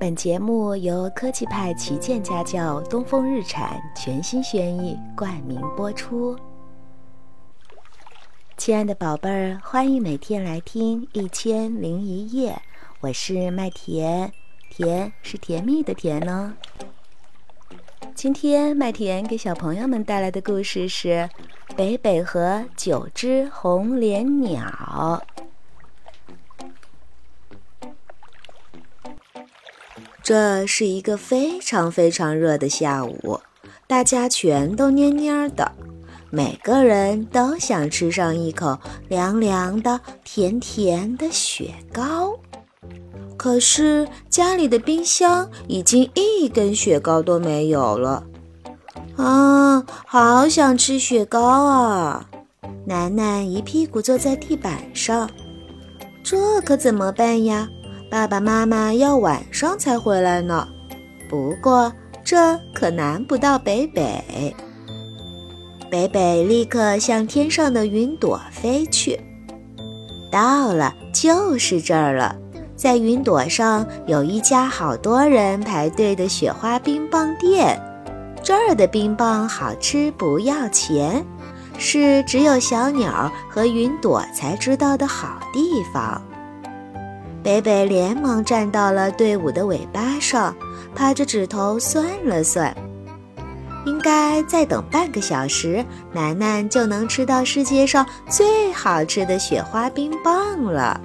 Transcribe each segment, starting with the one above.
本节目由科技派旗舰家教东风日产全新轩逸冠名播出。亲爱的宝贝儿，欢迎每天来听《一千零一夜》，我是麦田，甜是甜蜜的甜呢。今天麦田给小朋友们带来的故事是《北北和九只红脸鸟》。这是一个非常非常热的下午，大家全都蔫蔫的，每个人都想吃上一口凉凉的、甜甜的雪糕。可是家里的冰箱已经一根雪糕都没有了。啊，好想吃雪糕啊！楠楠一屁股坐在地板上，这可怎么办呀？爸爸妈妈要晚上才回来呢，不过这可难不到北北。北北立刻向天上的云朵飞去。到了，就是这儿了。在云朵上有一家好多人排队的雪花冰棒店，这儿的冰棒好吃不要钱，是只有小鸟和云朵才知道的好地方。北北连忙站到了队伍的尾巴上，趴着指头算了算，应该再等半个小时，楠楠就能吃到世界上最好吃的雪花冰棒了。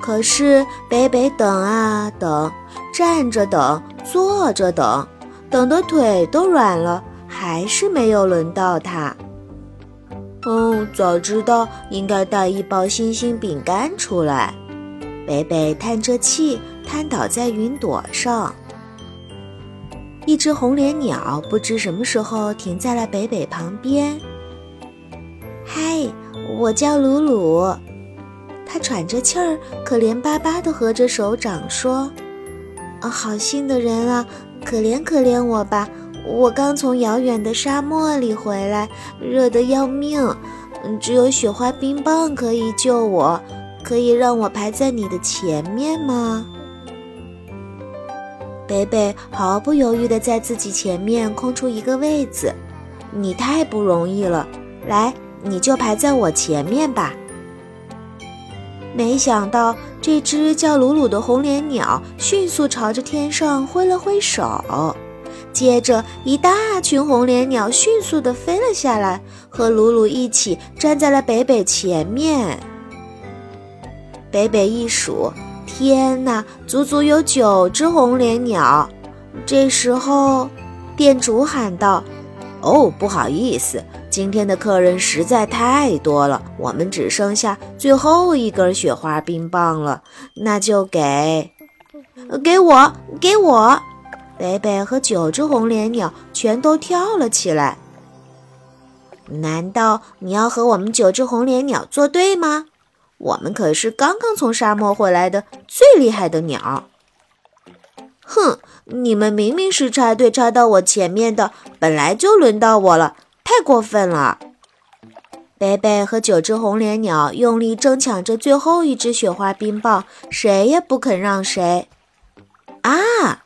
可是北北等啊等，站着等，坐着等，等的腿都软了，还是没有轮到他。哦，早知道应该带一包星星饼干出来。北北叹着气，瘫倒在云朵上。一只红脸鸟不知什么时候停在了北北旁边。“嗨，我叫鲁鲁。”他喘着气儿，可怜巴巴地合着手掌说：“啊，好心的人啊，可怜可怜我吧！我刚从遥远的沙漠里回来，热得要命，只有雪花冰棒可以救我。”可以让我排在你的前面吗？北北毫不犹豫地在自己前面空出一个位子。你太不容易了，来，你就排在我前面吧。没想到这只叫鲁鲁的红脸鸟迅速朝着天上挥了挥手，接着一大群红脸鸟迅速地飞了下来，和鲁鲁一起站在了北北前面。北北一数，天哪，足足有九只红脸鸟。这时候，店主喊道：“哦，不好意思，今天的客人实在太多了，我们只剩下最后一根雪花冰棒了。那就给，给我，给我！”北北和九只红脸鸟全都跳了起来。难道你要和我们九只红脸鸟作对吗？我们可是刚刚从沙漠回来的最厉害的鸟。哼，你们明明是插队插到我前面的，本来就轮到我了，太过分了！贝贝和九只红脸鸟用力争抢着最后一只雪花冰棒，谁也不肯让谁。啊！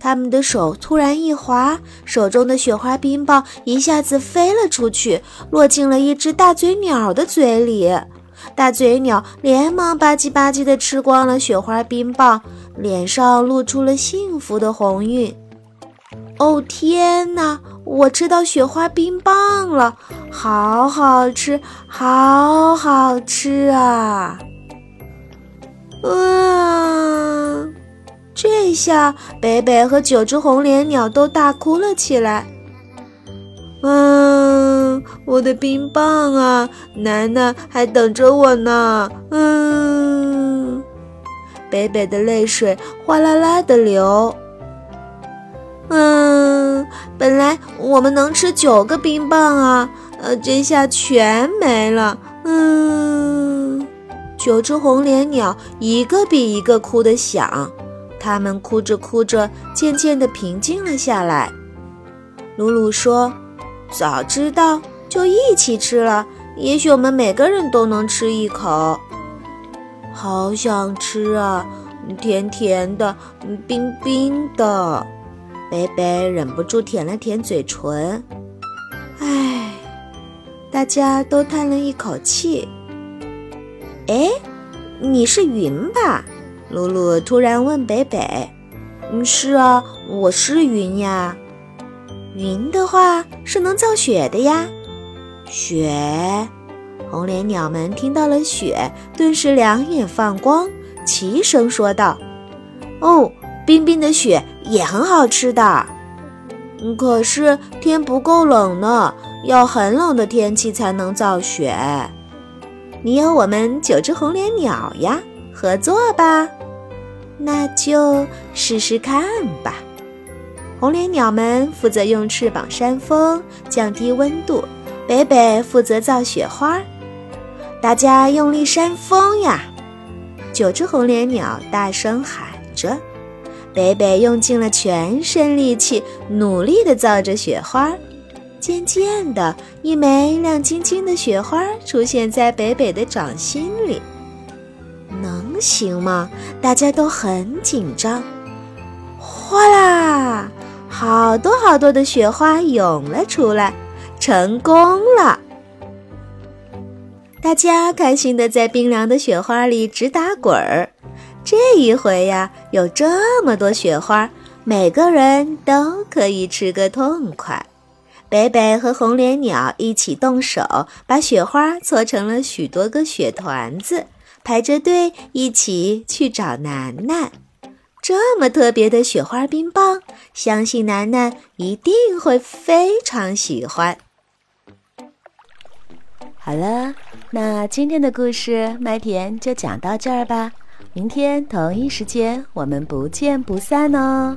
他们的手突然一滑，手中的雪花冰棒一下子飞了出去，落进了一只大嘴鸟的嘴里。大嘴鸟连忙吧唧吧唧地吃光了雪花冰棒，脸上露出了幸福的红晕。哦天哪，我吃到雪花冰棒了，好好吃，好好吃啊！啊，这下北北和九只红脸鸟都大哭了起来。嗯，我的冰棒啊，楠楠还等着我呢。嗯，北北的泪水哗啦啦的流。嗯，本来我们能吃九个冰棒啊，呃，这下全没了。嗯，九只红脸鸟一个比一个哭得响，它们哭着哭着，渐渐地平静了下来。鲁鲁说。早知道就一起吃了，也许我们每个人都能吃一口。好想吃啊！甜甜的，冰冰的。北北忍不住舔了舔嘴唇。唉，大家都叹了一口气。哎，你是云吧？露露突然问北北。嗯，是啊，我是云呀。云的话是能造雪的呀。雪，红脸鸟们听到了雪，顿时两眼放光，齐声说道：“哦，冰冰的雪也很好吃的。可是天不够冷呢，要很冷的天气才能造雪。你有我们九只红脸鸟呀，合作吧。那就试试看吧。”红脸鸟们负责用翅膀扇风，降低温度。北北负责造雪花，大家用力扇风呀！九只红脸鸟大声喊着。北北用尽了全身力气，努力地造着雪花。渐渐的，一枚亮晶晶的雪花出现在北北的掌心里。能行吗？大家都很紧张。哗啦，好多好多的雪花涌了出来。成功了！大家开心的在冰凉的雪花里直打滚儿。这一回呀，有这么多雪花，每个人都可以吃个痛快。北北和红脸鸟一起动手，把雪花搓成了许多个雪团子，排着队一起去找楠楠。这么特别的雪花冰棒，相信楠楠一定会非常喜欢。好了，那今天的故事麦田就讲到这儿吧。明天同一时间，我们不见不散哦。